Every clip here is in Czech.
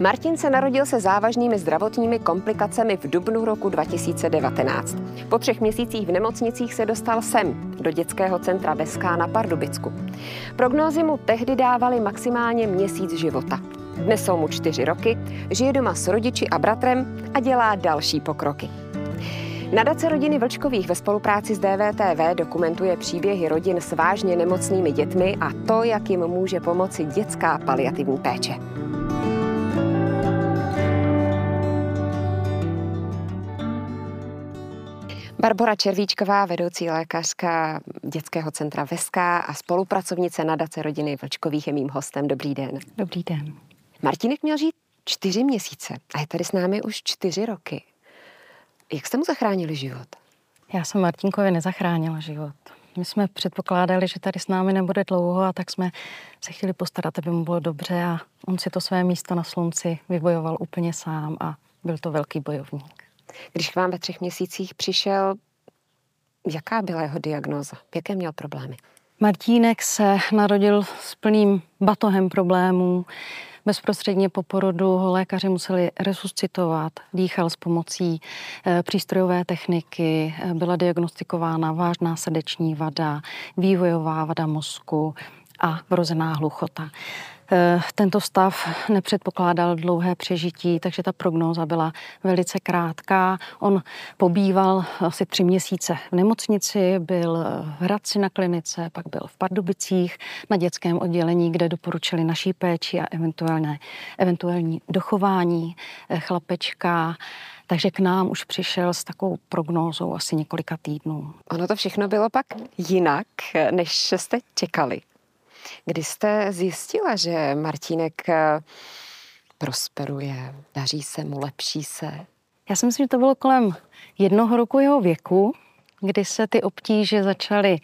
Martin se narodil se závažnými zdravotními komplikacemi v dubnu roku 2019. Po třech měsících v nemocnicích se dostal sem, do dětského centra Veská na Pardubicku. Prognózy mu tehdy dávaly maximálně měsíc života. Dnes jsou mu čtyři roky, žije doma s rodiči a bratrem a dělá další pokroky. Nadace rodiny Vlčkových ve spolupráci s DVTV dokumentuje příběhy rodin s vážně nemocnými dětmi a to, jak jim může pomoci dětská paliativní péče. Barbara Červíčková, vedoucí lékařka dětského centra Veska a spolupracovnice nadace rodiny Vlčkových je mým hostem. Dobrý den. Dobrý den. Martinek měl žít čtyři měsíce a je tady s námi už čtyři roky. Jak jste mu zachránili život? Já jsem Martinkovi nezachránila život. My jsme předpokládali, že tady s námi nebude dlouho a tak jsme se chtěli postarat, aby mu bylo dobře a on si to své místo na slunci vybojoval úplně sám a byl to velký bojovník. Když k vám ve třech měsících přišel, jaká byla jeho diagnóza? Jaké měl problémy? Martínek se narodil s plným batohem problémů. Bezprostředně po porodu ho lékaři museli resuscitovat, dýchal s pomocí e, přístrojové techniky, e, byla diagnostikována vážná srdeční vada, vývojová vada mozku a vrozená hluchota. Eh, tento stav nepředpokládal dlouhé přežití, takže ta prognóza byla velice krátká. On pobýval asi tři měsíce v nemocnici, byl v Hradci na klinice, pak byl v Pardubicích na dětském oddělení, kde doporučili naší péči a eventuálně, eventuální dochování eh, chlapečka. Takže k nám už přišel s takovou prognózou asi několika týdnů. Ono to všechno bylo pak jinak, než jste čekali. Kdy jste zjistila, že Martínek eh, prosperuje, daří se mu, lepší se? Já si myslím, že to bylo kolem jednoho roku jeho věku, kdy se ty obtíže začaly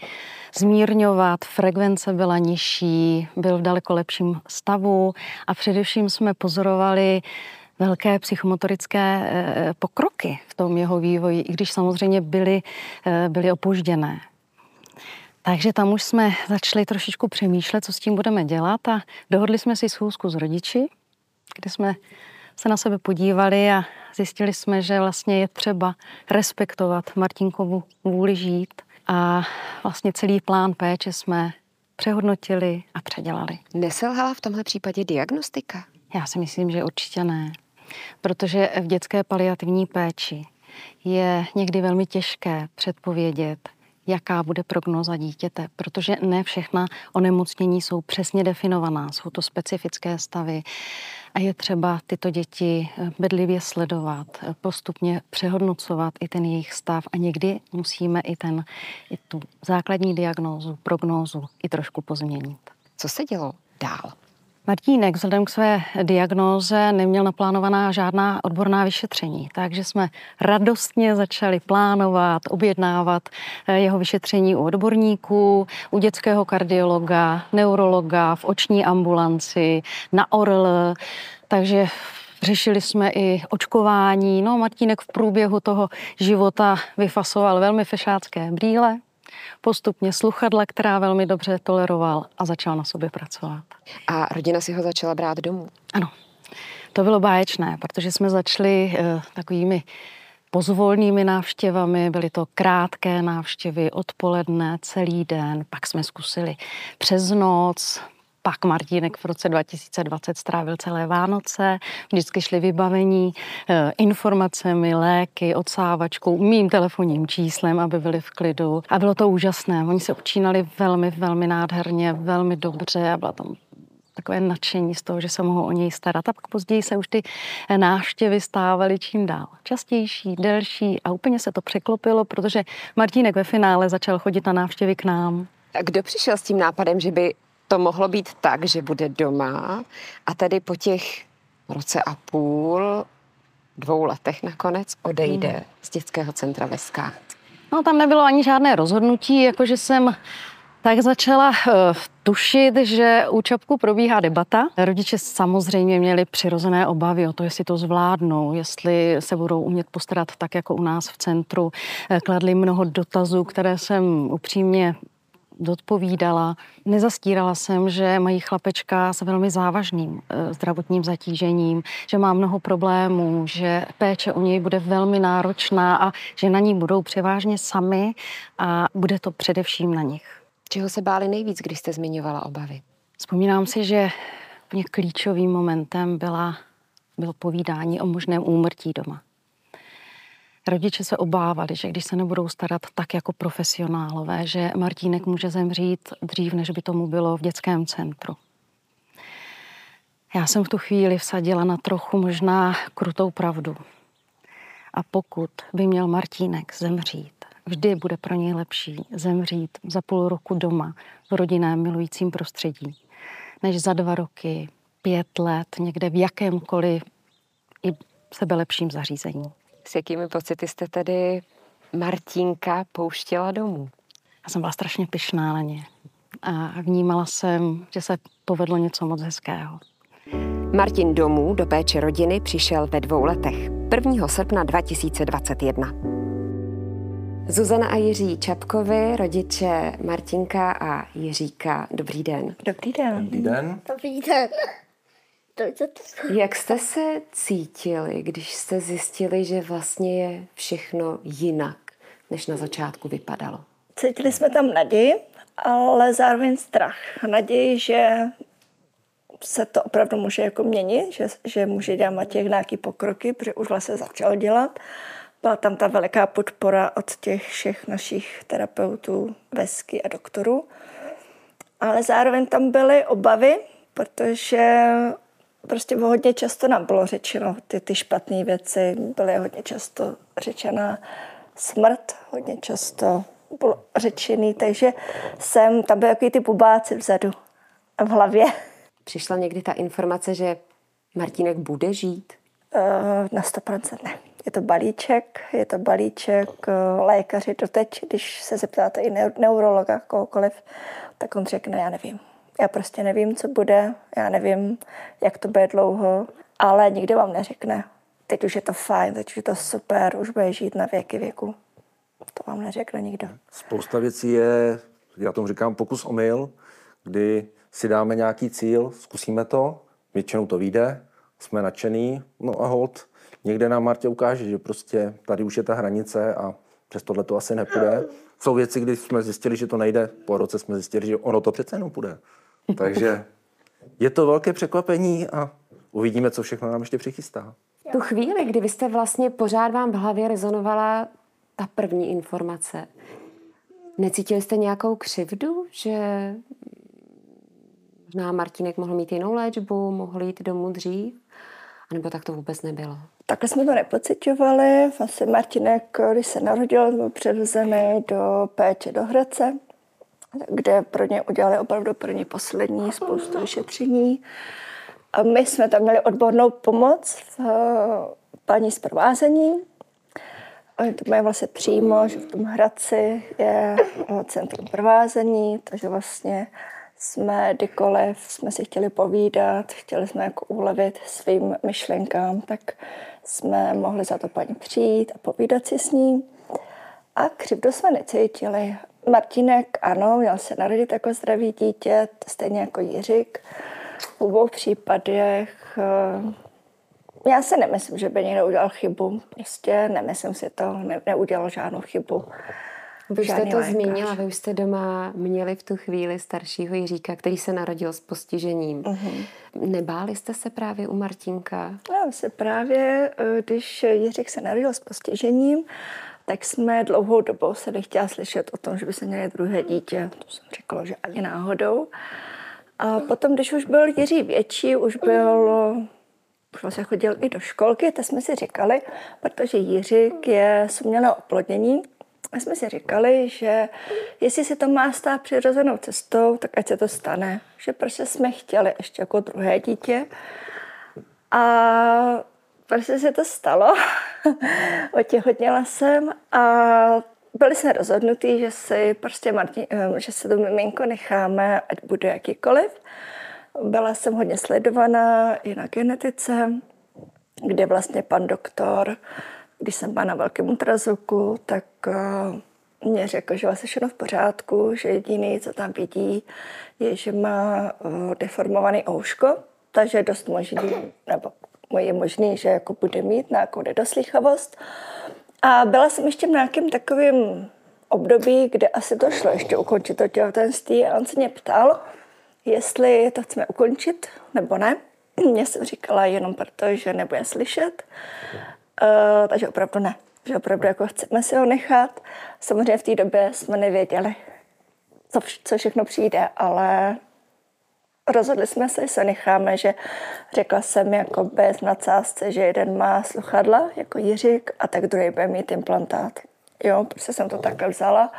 zmírňovat, frekvence byla nižší, byl v daleko lepším stavu a především jsme pozorovali velké psychomotorické eh, pokroky v tom jeho vývoji, i když samozřejmě byly, eh, byly opožděné. Takže tam už jsme začali trošičku přemýšlet, co s tím budeme dělat a dohodli jsme si schůzku s rodiči, kde jsme se na sebe podívali a zjistili jsme, že vlastně je třeba respektovat Martinkovu vůli žít a vlastně celý plán péče jsme přehodnotili a předělali. Neselhala v tomhle případě diagnostika? Já si myslím, že určitě ne. Protože v dětské paliativní péči je někdy velmi těžké předpovědět, jaká bude prognoza dítěte, protože ne všechna onemocnění jsou přesně definovaná, jsou to specifické stavy a je třeba tyto děti eh, bedlivě sledovat, eh, postupně přehodnocovat i ten jejich stav a někdy musíme i, ten, i tu základní diagnózu, prognózu i trošku pozměnit. Co se dělo dál? Martínek vzhledem k své diagnóze neměl naplánovaná žádná odborná vyšetření, takže jsme radostně začali plánovat, objednávat eh, jeho vyšetření u odborníků, u dětského kardiologa, neurologa, v oční ambulanci, na ORL, takže Řešili jsme i očkování. No, Martínek v průběhu toho života vyfasoval velmi fešácké brýle, postupně sluchadla, která velmi dobře toleroval a začal na sobě pracovat. A rodina si ho začala brát domů? Ano, to bylo báječné, protože jsme začali uh, takovými pozvolnými návštěvami, byly to krátké návštěvy odpoledne, celý den, pak jsme zkusili přes noc, pak Martínek v roce 2020 strávil celé Vánoce, vždycky šli vybavení eh, informacemi, léky, odsávačkou, mým telefonním číslem, aby byli v klidu. A bylo to úžasné. Oni se učínali velmi, velmi nádherně, velmi dobře a byla tam takové nadšení z toho, že se mohou o něj starat. A pak později se už ty návštěvy stávaly čím dál častější, delší a úplně se to překlopilo, protože Martínek ve finále začal chodit na návštěvy k nám. Kdo přišel s tím nápadem, že by to mohlo být tak, že bude doma a tady po těch roce a půl, dvou letech nakonec odejde hmm. z dětského centra Veska. No tam nebylo ani žádné rozhodnutí, jakože jsem tak začala uh, tušit, že u Čapku probíhá debata. Rodiče samozřejmě měli přirozené obavy o to, jestli to zvládnou, jestli se budou umět postarat tak, jako u nás v centru. Eh, kladli mnoho dotazů, které jsem upřímně dodpovídala. Nezastírala jsem, že mají chlapečka s velmi závažným e, zdravotním zatížením, že má mnoho problémů, že péče o něj bude velmi náročná a že na ní budou převážně sami a bude to především na nich. Čeho se báli nejvíc, když jste zmiňovala obavy? Vzpomínám si, že mě klíčovým momentem byla, bylo povídání o možném úmrtí doma. Rodiče se obávali, že když se nebudou starat tak jako profesionálové, že Martínek může zemřít dřív, než by tomu bylo v dětském centru. Já jsem v tu chvíli vsadila na trochu možná krutou pravdu. A pokud by měl Martínek zemřít, vždy bude pro něj lepší zemřít za půl roku doma v rodinném milujícím prostředí, než za dva roky, pět let, někde v jakémkoliv i sebelepším zařízení. S jakými pocity jste tedy Martínka pouštěla domů? Já jsem byla strašně pyšná na ně a vnímala jsem, že se povedlo něco moc hezkého. Martin domů do péče rodiny přišel ve dvou letech, 1. srpna 2021. Zuzana a Jiří Čapkovi, rodiče Martinka a Jiříka. Dobrý den. Dobrý den. Dobrý den. Dobrý den. Jak jste se cítili, když jste zjistili, že vlastně je všechno jinak, než na začátku vypadalo? Cítili jsme tam naději, ale zároveň strach. Naději, že se to opravdu může jako měnit, že, že může dělat těch nějaký pokroky, protože už vlastně začal dělat. Byla tam ta veliká podpora od těch všech našich terapeutů, vesky a doktorů. Ale zároveň tam byly obavy, protože prostě hodně často nám bylo řečeno ty, ty špatné věci, byly hodně často řečena smrt, hodně často bylo řečený, takže jsem, tam byly takový ty bubáci vzadu v hlavě. Přišla někdy ta informace, že Martínek bude žít? Uh, na 100% ne. Je to balíček, je to balíček eh, lékaři doteď, když se zeptáte i neurologa, kohokoliv, tak on řekne, já nevím. Já prostě nevím, co bude, já nevím, jak to bude dlouho, ale nikdo vám neřekne. Teď už je to fajn, teď už je to super, už bude žít na věky věku. To vám neřekne nikdo. Spousta věcí je, já tomu říkám pokus omyl, kdy si dáme nějaký cíl, zkusíme to, většinou to vyjde, jsme nadšený, no a hold, někde nám Martě ukáže, že prostě tady už je ta hranice a přes tohle to asi nepůjde. Jsou věci, kdy jsme zjistili, že to nejde, po roce jsme zjistili, že ono to přece jenom půjde. Takže je to velké překvapení a uvidíme, co všechno nám ještě přichystá. Tu chvíli, kdy vy jste vlastně pořád vám v hlavě rezonovala ta první informace, necítili jste nějakou křivdu, že možná Martinek mohl mít jinou léčbu, mohl jít domů dřív? A nebo tak to vůbec nebylo? Takhle jsme to nepocitovali. Vlastně Martinek, když se narodil, byl převezený do péče do Hradce kde pro ně udělali opravdu pro ně poslední spoustu vyšetření. A my jsme tam měli odbornou pomoc v eh, paní zprovázení. Oni to mají vlastně přímo, že v tom Hradci je eh, centrum provázení, takže vlastně jsme kdykoliv jsme si chtěli povídat, chtěli jsme jako ulevit svým myšlenkám, tak jsme mohli za to paní přijít a povídat si s ní. A křivdu jsme necítili. Martinek, ano, měl se narodit jako zdravý dítě, stejně jako Jiřik. V obou případech eh, já si nemyslím, že by někdo udělal chybu. Prostě nemyslím si to, ne, neudělal žádnou chybu. Vy už jste to lékař. zmínila, vy už jste doma měli v tu chvíli staršího Jiříka, který se narodil s postižením. Uh-huh. Nebáli jste se právě u Martinka? Já se právě, eh, když Jiřík se narodil s postižením, tak jsme dlouhou dobu se nechtěla slyšet o tom, že by se měli druhé dítě. To jsem řekla, že ani náhodou. A potom, když už byl Jiří větší, už byl, už vlastně chodil i do školky, tak jsme si říkali, protože Jiřík je z umělého oplodnění, a jsme si říkali, že jestli se to má stát přirozenou cestou, tak ať se to stane. Že prostě jsme chtěli ještě jako druhé dítě. A prostě se to stalo. Otěhotněla jsem a byli jsme rozhodnutí, že si prostě Martin, eh, že se to miminko necháme, ať bude jakýkoliv. Byla jsem hodně sledovaná i na genetice, kde vlastně pan doktor, když jsem byla na velkém ultrazvuku, tak uh, mě řekl, že vlastně všechno v pořádku, že jediný, co tam vidí, je, že má uh, deformovaný ouško, takže je dost možný, nebo je možný, že jako bude mít nějakou nedoslychavost. A byla jsem ještě v nějakém takovém období, kde asi to šlo ještě ukončit to těhotenství a on se mě ptal, jestli to chceme ukončit nebo ne. Mě jsem říkala jenom proto, že nebude slyšet, uh, takže opravdu ne. Že opravdu jako chceme si ho nechat. Samozřejmě v té době jsme nevěděli, co, co všechno přijde, ale rozhodli jsme se, že se necháme, že řekla jsem jako bez nadsázce, že jeden má sluchadla jako Jiřík a tak druhý bude mít implantát. Jo, prostě jsem to takhle vzala.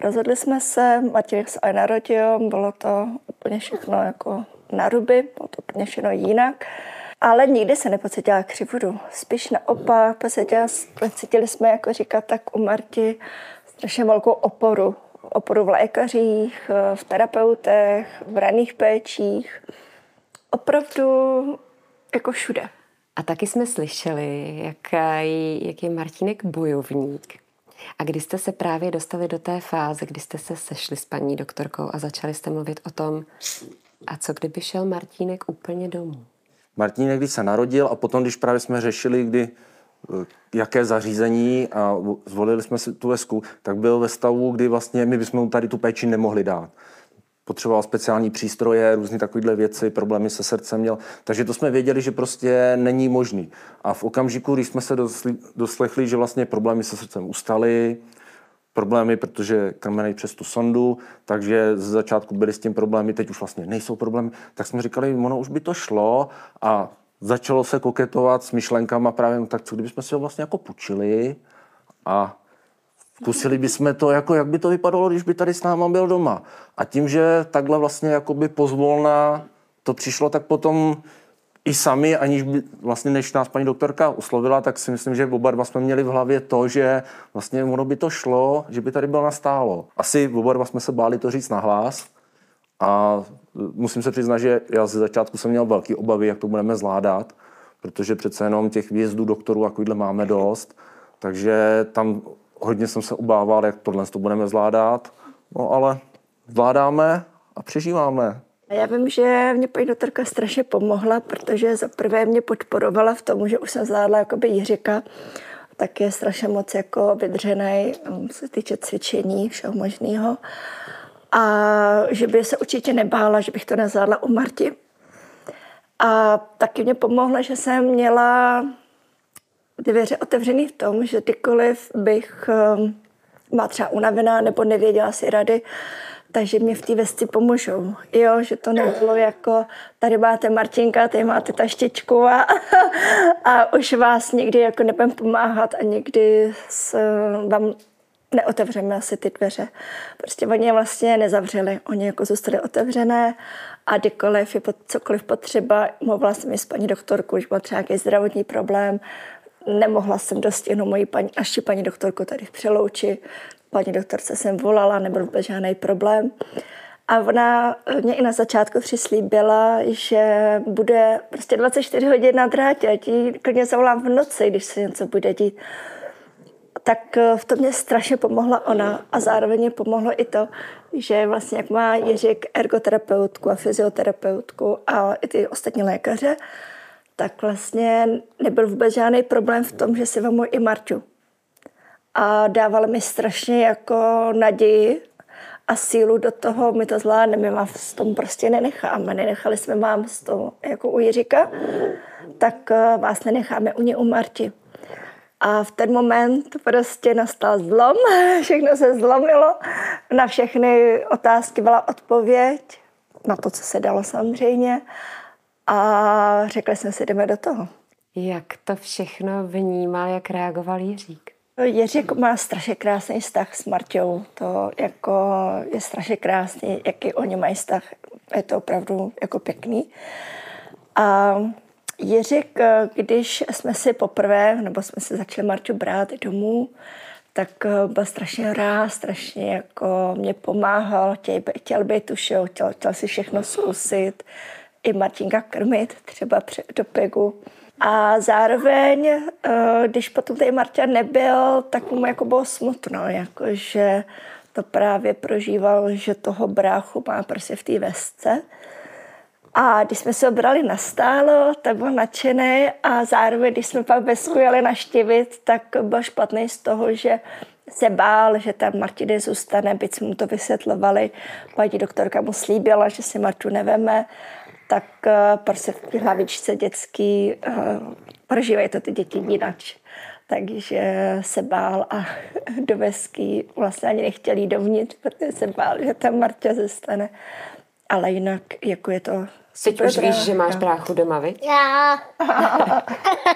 Rozhodli jsme se, Matěj se aj narodil, bylo to úplně všechno jako na ruby, bylo to úplně všechno jinak. Ale nikdy se nepocítila křivodu. Spíš naopak, pocítili jsme, jako říkat, tak u Marti strašně velkou oporu. Oporu v lékařích, v terapeutech, v raných péčích. Opravdu jako všude. A taky jsme slyšeli, jak, jak je Martínek bojovník. A kdy jste se právě dostali do té fáze, kdy jste se sešli s paní doktorkou a začali jste mluvit o tom, a co kdyby šel Martínek úplně domů? Martínek, když se narodil a potom, když právě jsme řešili, kdy eh, jaké zařízení a zvolili jsme si tu vesku, tak byl ve stavu, kdy vlastně my bychom mu tady tu péči nemohli dát potřeboval speciální přístroje, různé takovéhle věci, problémy se srdcem měl. Takže to jsme věděli, že prostě není možný. A v okamžiku, když jsme se doslechli, že vlastně problémy se srdcem ustaly, problémy, protože krmenej přes tu sondu, takže z začátku byly s tím problémy, teď už vlastně nejsou problémy, tak jsme říkali, ono už by to šlo a začalo se koketovat s myšlenkama právě, no tak co kdybychom si ho vlastně jako pučili a Zkusili bychom to, jako jak by to vypadalo, když by tady s náma byl doma. A tím, že takhle vlastně jakoby pozvolna to přišlo, tak potom i sami, aniž by, vlastně než nás paní doktorka uslovila, tak si myslím, že oba dva jsme měli v hlavě to, že vlastně ono by to šlo, že by tady byl nastálo. Asi oba dva jsme se báli to říct nahlas a musím se přiznat, že já ze začátku jsem měl velké obavy, jak to budeme zvládat, protože přece jenom těch výjezdů doktorů a máme dost, takže tam hodně jsem se obával, jak tohle to budeme zvládat, no ale zvládáme a přežíváme. Já vím, že mě paní doktorka strašně pomohla, protože za prvé mě podporovala v tom, že už jsem zvládla jakoby Jiřika, tak je strašně moc jako vydřený, um, se týče cvičení, všeho možného. A že by se určitě nebála, že bych to nezvládla u Marti. A taky mě pomohla, že jsem měla dveře otevřený v tom, že kdykoliv bych má třeba unavená nebo nevěděla si rady, takže mě v té vesti pomůžou. Jo, že to nebylo jako, tady máte Martinka, tady máte taštičku a, a už vás někdy jako nebudem pomáhat a někdy s, vám neotevřeme asi ty dveře. Prostě oni je vlastně nezavřeli, oni jako zůstali otevřené a kdykoliv je cokoliv potřeba, mluvila jsem i s paní doktorkou, že byl třeba nějaký zdravotní problém, nemohla jsem dostihnout moji paní, až paní doktorku tady Přelouči. Paní doktorce jsem volala, nebyl vůbec žádný problém. A ona mě i na začátku přislíbila, že bude prostě 24 hodin na drátě, ať klidně zavolám v noci, když se něco bude dít. Tak eh, v tom mě strašně pomohla ona a zároveň mě pomohlo i to, že vlastně jak má Jiřík ergoterapeutku a fyzioterapeutku a i ty ostatní lékaře, tak vlastně nebyl vůbec žádný problém v tom, že si vemu i Marťu. A dával mi strašně jako naději a sílu do toho, my to zvládneme, my vás v tom prostě nenecháme. Nenechali jsme vám z toho jako u Jiříka, tak eh, vás nenecháme u ně u Marti. A v ten moment prostě nastal zlom, všechno se zlomilo, na všechny otázky byla odpověď, na to, co se dalo samozřejmě a řekli jsme si, jdeme do toho. Jak to všechno vnímal, jak reagoval Jiřík? Jiřík má strašně krásný vztah s Marťou. To jako je strašně krásný, jaký oni mají vztah. Je to opravdu jako pěkný. A Jiřík, když jsme si poprvé, nebo jsme si začali Marťu brát domů, tak byl strašně rád, strašně jako mě pomáhal, chtěl, chtěl být tu show, chtěl, chtěl si všechno zkusit i Martinka krmit, třeba do pegu. A zároveň, eh, když potom tady Marta nebyl, tak mu jako bylo smutno, jakože to právě prožíval, že toho bráchu má prostě v té vesce. A když jsme se obrali na stálo, tak byl nadšený a zároveň, když jsme pak vesku jeli naštívit, tak byl špatný z toho, že se bál, že tam Martiny zůstane, byť jsme mu to vysvětlovali. Paní doktorka mu slíbila, že si Martu neveme, tak uh, prostě v hlavičce dětský uh, prožívají to ty děti jinač. Takže se bál a do vesky vlastně ani nechtěl jít dovnitř, protože se bál, že tam Marta zůstane. Ale jinak, jako je to Teď už víš, že máš bráchu doma, viď? Já.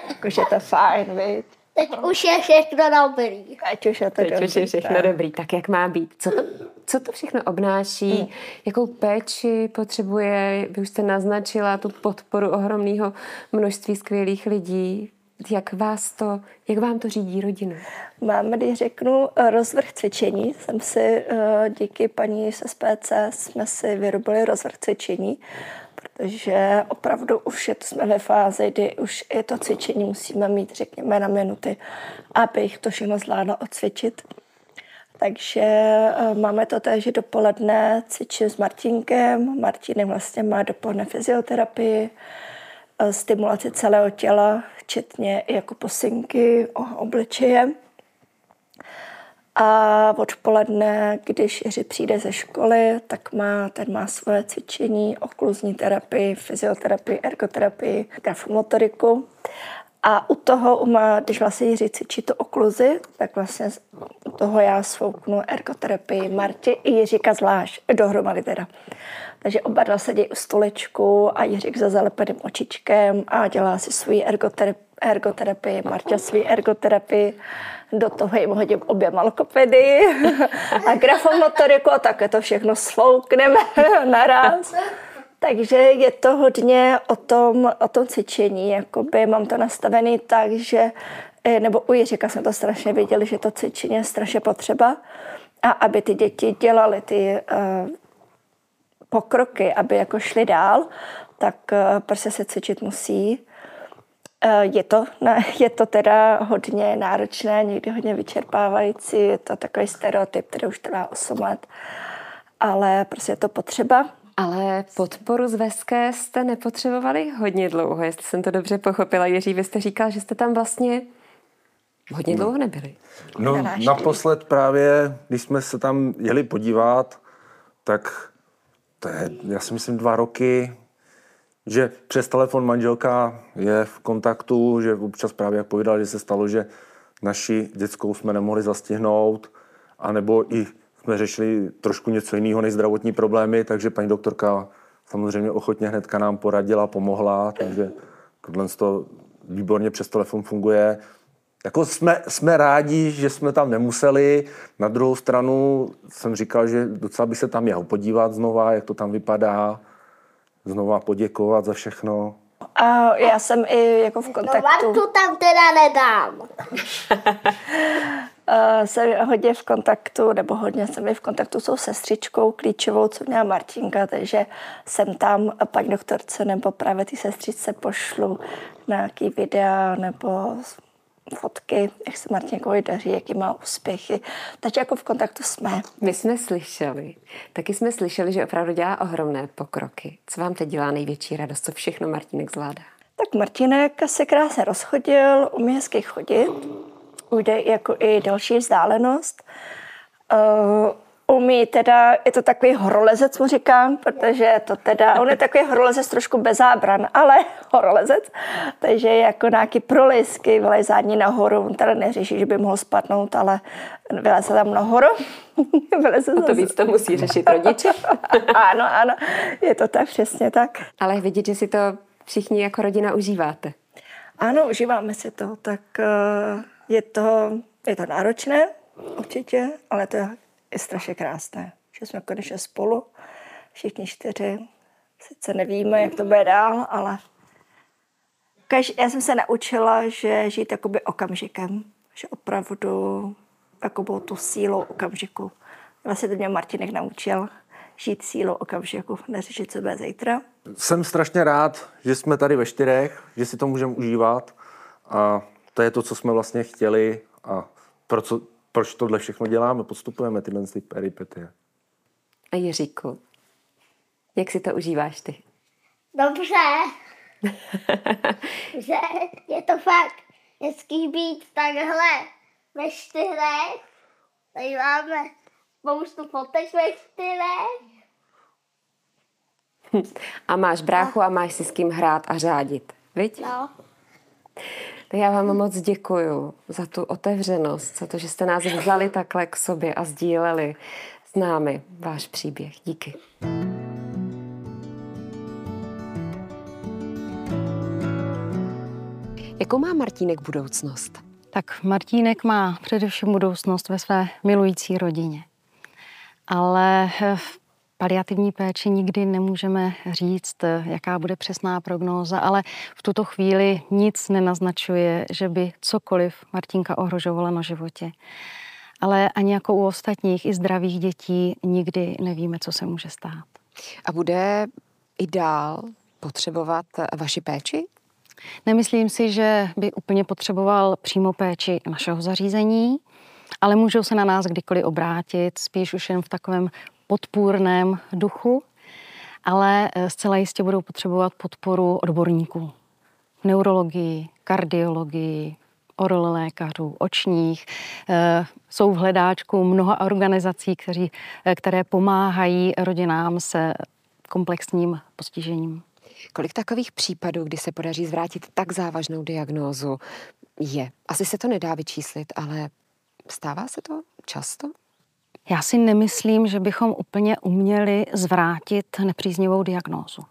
Jakože to fajn, viď? Teď už je všechno dobrý. Ať už je to Teď už je všechno tak. dobrý, tak jak má být. Co to, co to všechno obnáší? Jakou péči potřebuje? Vy už jste naznačila tu podporu ohromného množství skvělých lidí. Jak vás to, jak vám to řídí rodina? Máme, když řeknu, rozvrh cvičení. Jsem si eh, díky paní z SPC jsme si vyrobili rozvrh cvičení, protože opravdu už je, jsme ve fázi, kdy už i to cvičení musíme mít, řekněme, na minuty, abych to všechno zvládla odcvičit. Takže eh, máme to tak, že dopoledne cvičím s Martinkem. Martinem vlastně má dopoledne fyzioterapii, eh, stimulaci celého těla, včetně i jako posinky, obličeje. A odpoledne, když Jiří přijde ze školy, tak má, ten má svoje cvičení, okluzní terapii, fyzioterapii, ergoterapii, grafomotoriku. A u toho, má, když vlastně Jiří cvičí to okluzi, tak vlastně u toho já svouknu ergoterapii Marti i Jiříka zvlášť, dohromady teda. Takže oba dva sedí u stolečku a Jiřík za zalepeným očičkem a dělá si svůj ergoterapii, ergoterapii, Marta svůj ergoterapii, do toho jim hodím oběma lokopedy a grafomotoriku a také to všechno sloukneme naraz. Takže je to hodně o tom, o tom cvičení. Jakoby mám to nastavený tak, že eh, nebo u Jiříka jsme to strašně viděli, že to cvičení je strašně potřeba a aby ty děti dělaly ty uh, pokroky, aby jako šli dál, tak uh, prostě se cvičit musí. Uh, Je to, ne, je to teda hodně náročné, někdy hodně vyčerpávající, je to takový stereotyp, který už trvá 8 let, ale prostě je to potřeba. Ale podporu z Veské jste nepotřebovali hodně dlouho, jestli jsem to dobře pochopila. Jiří, vy jste říkal, že jste tam vlastně hodně dlouho nebyli. No, Na návštěvě. naposled právě, když jsme se tam jeli podívat, tak to je, já si myslím, dva roky, že přes telefon manželka je v kontaktu, že občas právě jak povídal, že se stalo, že naši dětskou jsme nemohli zastihnout, anebo i jsme řešili trošku něco jiného než zdravotní problémy, takže paní doktorka samozřejmě ochotně hnedka nám poradila, pomohla, takže tohle to výborně přes telefon funguje. Jako jsme, jsme rádi, že jsme tam nemuseli. Na druhou stranu jsem říkal, že docela by se tam jel podívat znova, jak to tam vypadá, znova poděkovat za všechno. A já jsem i jako v No kontaktu. Martu tam teda nedám. Uh, jsem hodně v kontaktu, nebo hodně jsem i v kontaktu s tou sestřičkou klíčovou, co měla Martinka, takže jsem tam a paní doktorce nebo právě ty sestřičce pošlu nějaký videa nebo fotky, jak se Martinkovi daří, jaký má úspěchy. Takže jako v kontaktu jsme. My jsme slyšeli, taky jsme slyšeli, že opravdu dělá ohromné pokroky. Co vám teď dělá největší radost? Co všechno Martinek zvládá? Tak Martinek se krásně rozchodil, umí hezky chodit, ujde jako i další vzdálenost. Uh, umí teda, je to takový horolezec, mu říkám, protože to teda, on je takový horolezec trošku bez zábran, ale horolezec, takže jako nějaký prolisky, vylezání nahoru, on teda neřeší, že by mohl spadnout, ale vyleze tam nahoru. vyleze O to víc to musí řešit rodiče. ano, ano, je to tak, přesně tak. Ale vidět, že si to všichni jako rodina užíváte. Ano, užíváme si to, tak eh, je to, je to náročné, určitě, ale to je strašně krásné, že jsme konečně spolu, všichni čtyři. Sice nevíme, jak to bude dál, ale kaž, já jsem se naučila, že žít jakoby okamžikem, že opravdu jakoby tu sílu okamžiku. Vlastně to mě Martinek naučil, žít sílou okamžiku, neřešit, co bude zítra. Jsem strašně rád, že jsme tady ve čtyřech, že si to můžeme užívat a to je to, co jsme vlastně chtěli a pro co, proč tohle všechno děláme, podstupujeme tyhle ty peripetie. A Jiříku, jak si to užíváš ty? Dobře. že je to fakt hezký být takhle ve čtyřech. Tady máme spoustu fotek ve čtyřech. A máš bráchu a máš si s kým hrát a řádit, viď? No. Tak já vám moc děkuju za tu otevřenost, za to, že jste nás vzali takhle k sobě a sdíleli s námi váš příběh. Díky. Jakou má Martínek budoucnost? Tak Martínek má především budoucnost ve své milující rodině. Ale v paliativní péči nikdy nemůžeme říct, jaká bude přesná prognóza, ale v tuto chvíli nic nenaznačuje, že by cokoliv Martinka ohrožovala na životě. Ale ani jako u ostatních i zdravých dětí nikdy nevíme, co se může stát. A bude i dál potřebovat vaši péči? Nemyslím si, že by úplně potřeboval přímo péči našeho zařízení, ale můžou se na nás kdykoliv obrátit, spíš už jen v takovém podpůrném duchu, ale eh, zcela jistě budou potřebovat podporu odborníků neurologii, kardiologii, orol lékařů, očních. Eh, jsou v hledáčku mnoha organizací, kteří, eh, které pomáhají rodinám se komplexním postižením. Kolik takových případů, kdy se podaří zvrátit tak závažnou diagnózu, je? Asi se to nedá vyčíslit, ale stává se to často? Já si nemyslím, že bychom úplně uměli zvrátit nepříznivou diagnózu.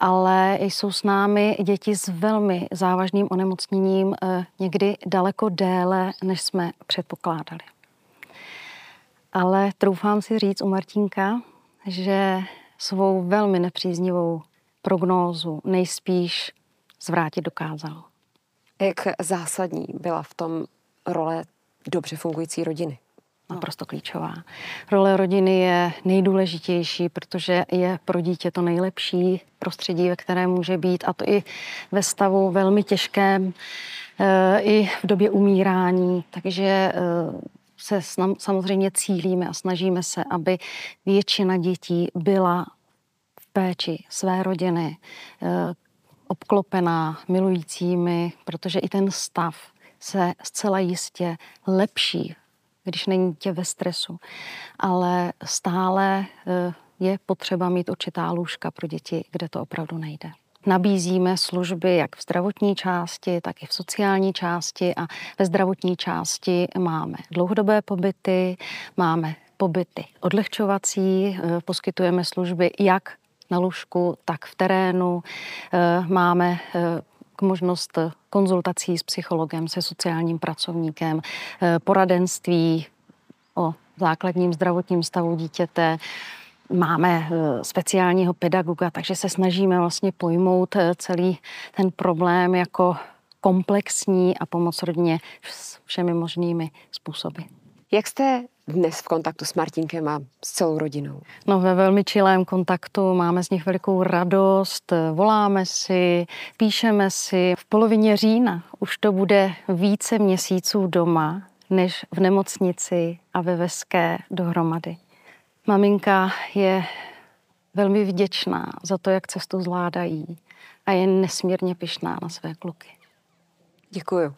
Ale jsou s námi děti s velmi závažným onemocněním eh, někdy daleko déle, než jsme předpokládali. Ale troufám si říct u Martinka, že svou velmi nepříznivou prognózu nejspíš zvrátit dokázal. Jak zásadní byla v tom role dobře fungující rodiny? Naprosto klíčová. Role rodiny je nejdůležitější, protože je pro dítě to nejlepší prostředí, ve kterém může být, a to i ve stavu velmi těžkém, eh, i v době umírání. Takže eh, se samozřejmě cílíme a snažíme se, aby většina dětí byla v péči své rodiny, eh, obklopená milujícími, protože i ten stav se zcela jistě lepší když není tě ve stresu. Ale stále eh, je potřeba mít určitá lůžka pro děti, kde to opravdu nejde. Nabízíme služby jak v zdravotní části, tak i v sociální části a ve zdravotní části máme dlouhodobé pobyty, máme pobyty odlehčovací, eh, poskytujeme služby jak na lůžku, tak v terénu. Eh, máme možnost konzultací s psychologem, se sociálním pracovníkem, eh, poradenství o základním zdravotním stavu dítěte, Máme eh, speciálního pedagoga, takže se snažíme vlastně pojmout eh, celý ten problém jako komplexní a pomoct rodině všemi možnými způsoby. Jak jste dnes v kontaktu s Martinkem a s celou rodinou? No ve velmi čilém kontaktu, máme z nich velikou radost, voláme si, píšeme si. V polovině října už to bude více měsíců doma, než v nemocnici a ve Veské dohromady. Maminka je velmi vděčná za to, jak cestu zvládají a je nesmírně pyšná na své kluky. Děkuju.